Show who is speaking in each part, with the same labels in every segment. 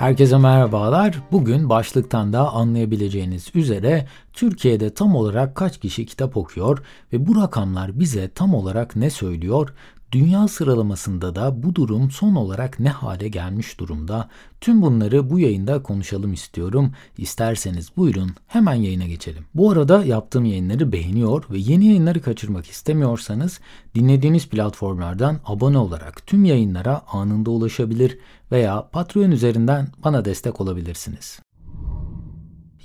Speaker 1: Herkese merhabalar. Bugün başlıktan da anlayabileceğiniz üzere Türkiye'de tam olarak kaç kişi kitap okuyor ve bu rakamlar bize tam olarak ne söylüyor? Dünya sıralamasında da bu durum son olarak ne hale gelmiş durumda? Tüm bunları bu yayında konuşalım istiyorum. İsterseniz buyurun hemen yayına geçelim. Bu arada yaptığım yayınları beğeniyor ve yeni yayınları kaçırmak istemiyorsanız dinlediğiniz platformlardan abone olarak tüm yayınlara anında ulaşabilir veya Patreon üzerinden bana destek olabilirsiniz.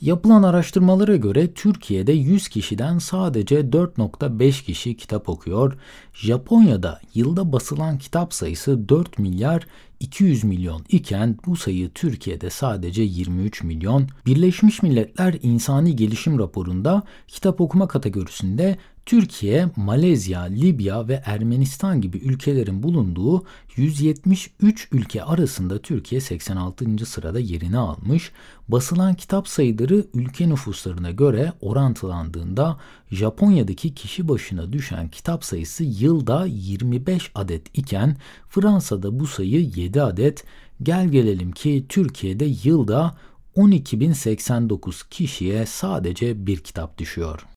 Speaker 1: Yapılan araştırmalara göre Türkiye'de 100 kişiden sadece 4.5 kişi kitap okuyor. Japonya'da yılda basılan kitap sayısı 4 milyar 200 milyon iken bu sayı Türkiye'de sadece 23 milyon. Birleşmiş Milletler İnsani Gelişim Raporu'nda kitap okuma kategorisinde Türkiye, Malezya, Libya ve Ermenistan gibi ülkelerin bulunduğu 173 ülke arasında Türkiye 86. sırada yerini almış. Basılan kitap sayıları ülke nüfuslarına göre orantılandığında Japonya'daki kişi başına düşen kitap sayısı yılda 25 adet iken Fransa'da bu sayı 7 adet. Gel gelelim ki Türkiye'de yılda 12.089 kişiye sadece bir kitap düşüyor.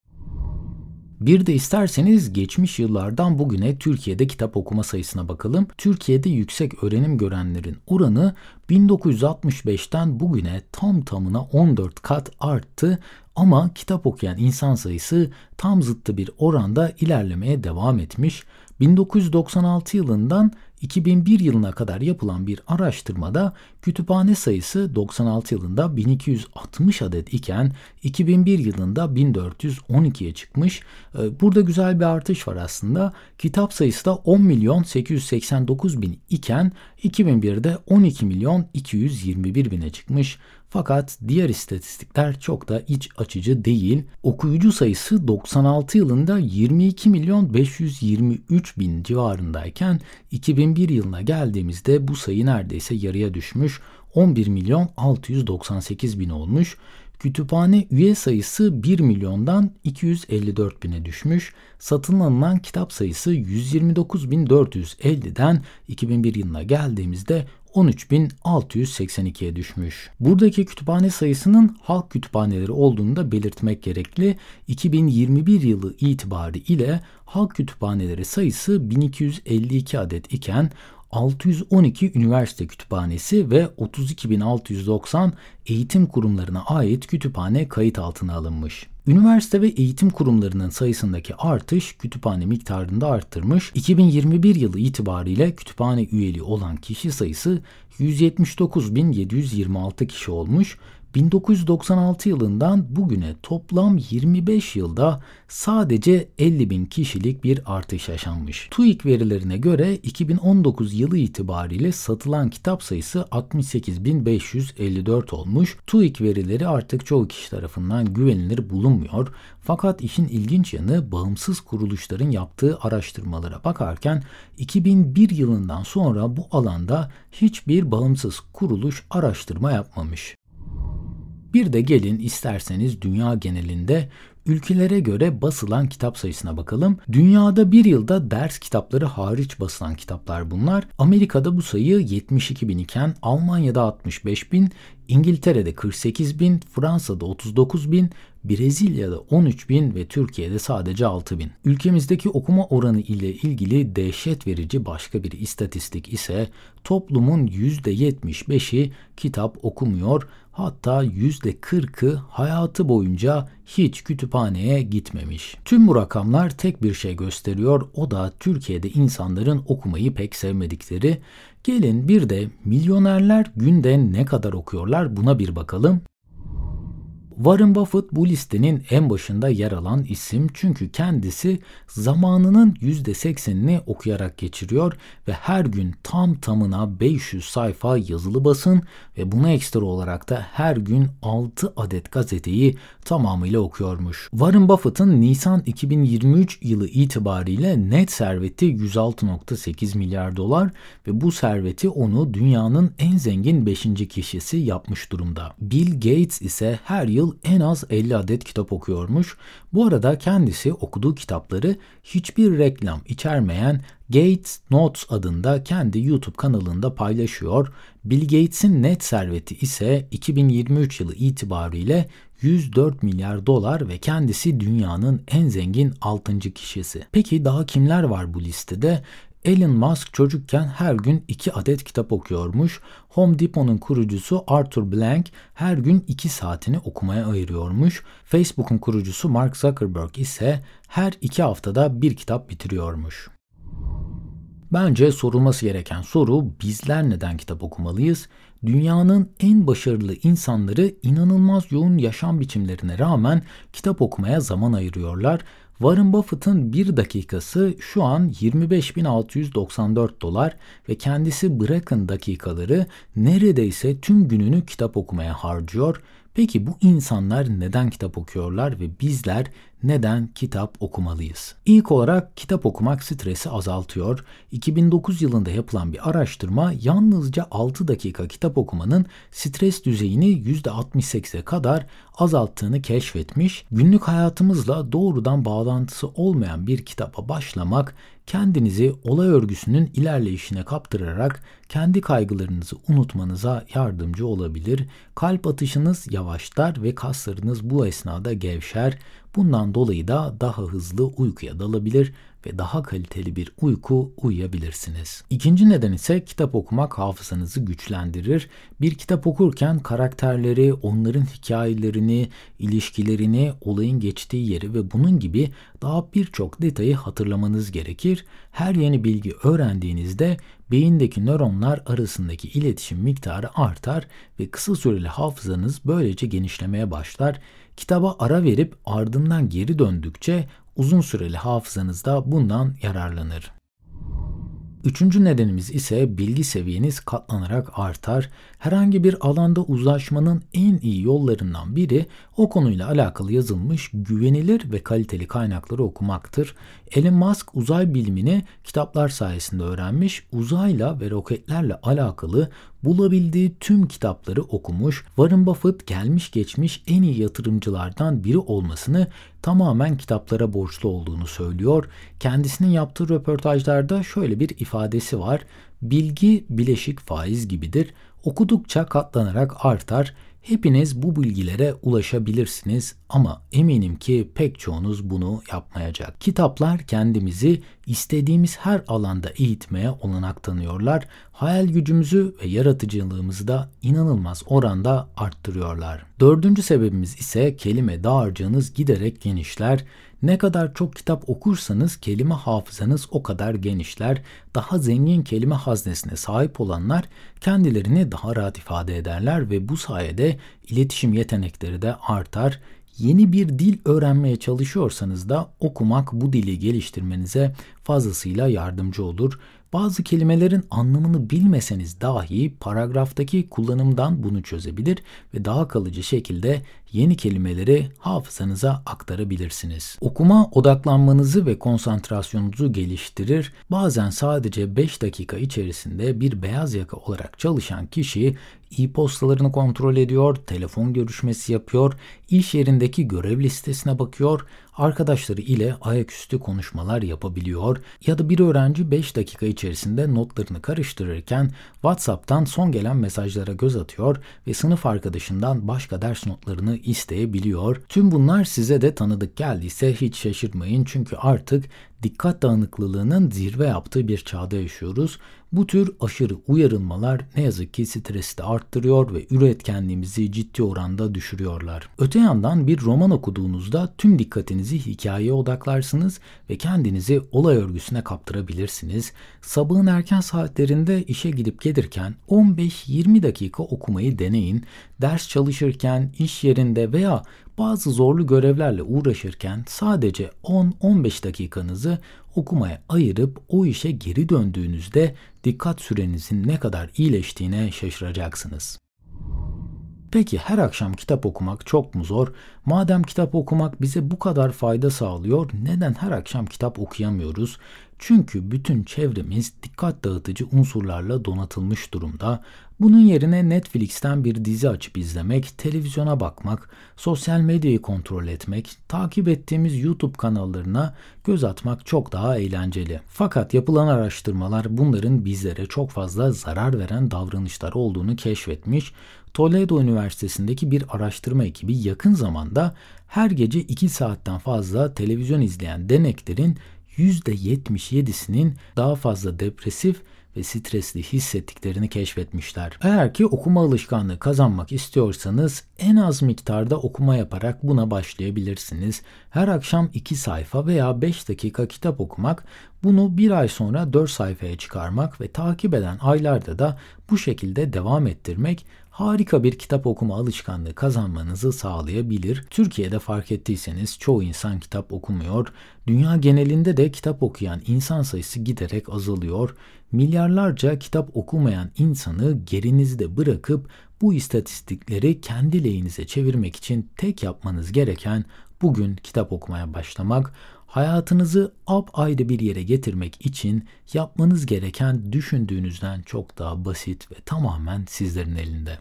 Speaker 1: Bir de isterseniz geçmiş yıllardan bugüne Türkiye'de kitap okuma sayısına bakalım. Türkiye'de yüksek öğrenim görenlerin oranı 1965'ten bugüne tam tamına 14 kat arttı ama kitap okuyan insan sayısı tam zıttı bir oranda ilerlemeye devam etmiş. 1996 yılından 2001 yılına kadar yapılan bir araştırmada kütüphane sayısı 96 yılında 1260 adet iken 2001 yılında 1412'ye çıkmış. Ee, burada güzel bir artış var aslında. Kitap sayısı da 10 milyon 889 bin iken 2001'de 12 milyon 221 bine çıkmış. Fakat diğer istatistikler çok da iç açıcı değil. Okuyucu sayısı 96 yılında 22 milyon 523 bin civarındayken 2001 yılına geldiğimizde bu sayı neredeyse yarıya düşmüş. 11 milyon 698 bin olmuş. Kütüphane üye sayısı 1 milyondan 254 bine düşmüş. Satın alınan kitap sayısı 129.450'den 2001 yılına geldiğimizde 13.682'ye düşmüş. Buradaki kütüphane sayısının halk kütüphaneleri olduğunu da belirtmek gerekli. 2021 yılı itibari ile halk kütüphaneleri sayısı 1252 adet iken 612 üniversite kütüphanesi ve 32.690 eğitim kurumlarına ait kütüphane kayıt altına alınmış. Üniversite ve eğitim kurumlarının sayısındaki artış kütüphane miktarını da arttırmış. 2021 yılı itibariyle kütüphane üyeliği olan kişi sayısı 179.726 kişi olmuş. 1996 yılından bugüne toplam 25 yılda sadece 50 bin kişilik bir artış yaşanmış. TÜİK verilerine göre 2019 yılı itibariyle satılan kitap sayısı 68.554 olmuş. TÜİK verileri artık çoğu kişi tarafından güvenilir bulunmuyor. Fakat işin ilginç yanı bağımsız kuruluşların yaptığı araştırmalara bakarken 2001 yılından sonra bu alanda hiçbir bağımsız kuruluş araştırma yapmamış. Bir de gelin isterseniz dünya genelinde ülkelere göre basılan kitap sayısına bakalım. Dünyada bir yılda ders kitapları hariç basılan kitaplar bunlar. Amerika'da bu sayı 72 bin iken Almanya'da 65 bin, İngiltere'de 48 bin, Fransa'da 39 bin, Brezilya'da 13 bin ve Türkiye'de sadece 6 bin. Ülkemizdeki okuma oranı ile ilgili dehşet verici başka bir istatistik ise toplumun %75'i kitap okumuyor hatta %40'ı hayatı boyunca hiç kütüphaneye gitmemiş. Tüm bu rakamlar tek bir şey gösteriyor o da Türkiye'de insanların okumayı pek sevmedikleri. Gelin bir de milyonerler günde ne kadar okuyorlar buna bir bakalım. Warren Buffett bu listenin en başında yer alan isim çünkü kendisi zamanının %80'ini okuyarak geçiriyor ve her gün tam tamına 500 sayfa yazılı basın ve buna ekstra olarak da her gün 6 adet gazeteyi tamamıyla okuyormuş. Warren Buffett'ın Nisan 2023 yılı itibariyle net serveti 106.8 milyar dolar ve bu serveti onu dünyanın en zengin 5. kişisi yapmış durumda. Bill Gates ise her yıl yıl en az 50 adet kitap okuyormuş. Bu arada kendisi okuduğu kitapları hiçbir reklam içermeyen Gates Notes adında kendi YouTube kanalında paylaşıyor. Bill Gates'in net serveti ise 2023 yılı itibariyle 104 milyar dolar ve kendisi dünyanın en zengin 6. kişisi. Peki daha kimler var bu listede? Elon Musk çocukken her gün 2 adet kitap okuyormuş. Home Depot'un kurucusu Arthur Blank her gün 2 saatini okumaya ayırıyormuş. Facebook'un kurucusu Mark Zuckerberg ise her 2 haftada bir kitap bitiriyormuş. Bence sorulması gereken soru bizler neden kitap okumalıyız? Dünyanın en başarılı insanları inanılmaz yoğun yaşam biçimlerine rağmen kitap okumaya zaman ayırıyorlar. Warren Buffett'ın bir dakikası şu an 25.694 dolar ve kendisi bırakın dakikaları neredeyse tüm gününü kitap okumaya harcıyor. Peki bu insanlar neden kitap okuyorlar ve bizler neden kitap okumalıyız? İlk olarak kitap okumak stresi azaltıyor. 2009 yılında yapılan bir araştırma yalnızca 6 dakika kitap okumanın stres düzeyini %68'e kadar azalttığını keşfetmiş. Günlük hayatımızla doğrudan bağlantısı olmayan bir kitaba başlamak kendinizi olay örgüsünün ilerleyişine kaptırarak kendi kaygılarınızı unutmanıza yardımcı olabilir. Kalp atışınız yavaşlar ve kaslarınız bu esnada gevşer. Bundan dolayı da daha hızlı uykuya dalabilir ve daha kaliteli bir uyku uyuyabilirsiniz. İkinci neden ise kitap okumak hafızanızı güçlendirir. Bir kitap okurken karakterleri, onların hikayelerini, ilişkilerini, olayın geçtiği yeri ve bunun gibi daha birçok detayı hatırlamanız gerekir. Her yeni bilgi öğrendiğinizde beyindeki nöronlar arasındaki iletişim miktarı artar ve kısa süreli hafızanız böylece genişlemeye başlar. Kitaba ara verip ardından geri döndükçe uzun süreli hafızanız da bundan yararlanır. Üçüncü nedenimiz ise bilgi seviyeniz katlanarak artar. Herhangi bir alanda uzlaşmanın en iyi yollarından biri o konuyla alakalı yazılmış güvenilir ve kaliteli kaynakları okumaktır. Elon Musk uzay bilimini kitaplar sayesinde öğrenmiş, uzayla ve roketlerle alakalı bulabildiği tüm kitapları okumuş. Warren Buffett gelmiş geçmiş en iyi yatırımcılardan biri olmasını tamamen kitaplara borçlu olduğunu söylüyor. Kendisinin yaptığı röportajlarda şöyle bir ifadesi var. Bilgi bileşik faiz gibidir. Okudukça katlanarak artar. Hepiniz bu bilgilere ulaşabilirsiniz ama eminim ki pek çoğunuz bunu yapmayacak. Kitaplar kendimizi istediğimiz her alanda eğitmeye olanak tanıyorlar. Hayal gücümüzü ve yaratıcılığımızı da inanılmaz oranda arttırıyorlar. Dördüncü sebebimiz ise kelime dağarcığınız giderek genişler. Ne kadar çok kitap okursanız kelime hafızanız o kadar genişler. Daha zengin kelime haznesine sahip olanlar kendilerini daha rahat ifade ederler ve bu sayede iletişim yetenekleri de artar. Yeni bir dil öğrenmeye çalışıyorsanız da okumak bu dili geliştirmenize fazlasıyla yardımcı olur. Bazı kelimelerin anlamını bilmeseniz dahi paragraftaki kullanımdan bunu çözebilir ve daha kalıcı şekilde yeni kelimeleri hafızanıza aktarabilirsiniz. Okuma odaklanmanızı ve konsantrasyonunuzu geliştirir. Bazen sadece 5 dakika içerisinde bir beyaz yaka olarak çalışan kişi e-postalarını kontrol ediyor, telefon görüşmesi yapıyor, iş yerindeki görev listesine bakıyor, arkadaşları ile ayaküstü konuşmalar yapabiliyor ya da bir öğrenci 5 dakika içerisinde notlarını karıştırırken WhatsApp'tan son gelen mesajlara göz atıyor ve sınıf arkadaşından başka ders notlarını isteyebiliyor. Tüm bunlar size de tanıdık geldiyse hiç şaşırmayın çünkü artık dikkat dağınıklılığının zirve yaptığı bir çağda yaşıyoruz. Bu tür aşırı uyarılmalar ne yazık ki stresi de arttırıyor ve üretkenliğimizi ciddi oranda düşürüyorlar. Öte yandan bir roman okuduğunuzda tüm dikkatinizi hikayeye odaklarsınız ve kendinizi olay örgüsüne kaptırabilirsiniz. Sabahın erken saatlerinde işe gidip gelirken 15-20 dakika okumayı deneyin. Ders çalışırken, iş yerinde veya bazı zorlu görevlerle uğraşırken sadece 10-15 dakikanızı okumaya ayırıp o işe geri döndüğünüzde dikkat sürenizin ne kadar iyileştiğine şaşıracaksınız. Peki her akşam kitap okumak çok mu zor? Madem kitap okumak bize bu kadar fayda sağlıyor, neden her akşam kitap okuyamıyoruz? Çünkü bütün çevremiz dikkat dağıtıcı unsurlarla donatılmış durumda. Bunun yerine Netflix'ten bir dizi açıp izlemek, televizyona bakmak, sosyal medyayı kontrol etmek, takip ettiğimiz YouTube kanallarına göz atmak çok daha eğlenceli. Fakat yapılan araştırmalar bunların bizlere çok fazla zarar veren davranışlar olduğunu keşfetmiş. Toledo Üniversitesi'ndeki bir araştırma ekibi yakın zamanda her gece 2 saatten fazla televizyon izleyen deneklerin %77'sinin daha fazla depresif ve stresli hissettiklerini keşfetmişler. Eğer ki okuma alışkanlığı kazanmak istiyorsanız en az miktarda okuma yaparak buna başlayabilirsiniz. Her akşam 2 sayfa veya 5 dakika kitap okumak, bunu bir ay sonra 4 sayfaya çıkarmak ve takip eden aylarda da bu şekilde devam ettirmek harika bir kitap okuma alışkanlığı kazanmanızı sağlayabilir. Türkiye'de fark ettiyseniz çoğu insan kitap okumuyor. Dünya genelinde de kitap okuyan insan sayısı giderek azalıyor. Milyarlarca kitap okumayan insanı gerinizde bırakıp bu istatistikleri kendi lehinize çevirmek için tek yapmanız gereken bugün kitap okumaya başlamak. Hayatınızı apayrı bir yere getirmek için yapmanız gereken düşündüğünüzden çok daha basit ve tamamen sizlerin elinde.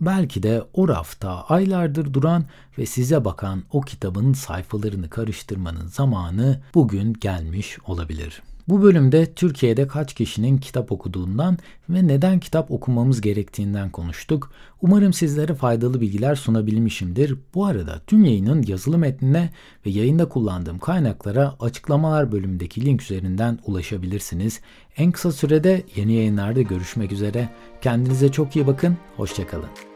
Speaker 1: Belki de o rafta aylardır duran ve size bakan o kitabın sayfalarını karıştırmanın zamanı bugün gelmiş olabilir. Bu bölümde Türkiye'de kaç kişinin kitap okuduğundan ve neden kitap okumamız gerektiğinden konuştuk. Umarım sizlere faydalı bilgiler sunabilmişimdir. Bu arada tüm yayının yazılı metnine ve yayında kullandığım kaynaklara açıklamalar bölümündeki link üzerinden ulaşabilirsiniz. En kısa sürede yeni yayınlarda görüşmek üzere. Kendinize çok iyi bakın, hoşçakalın.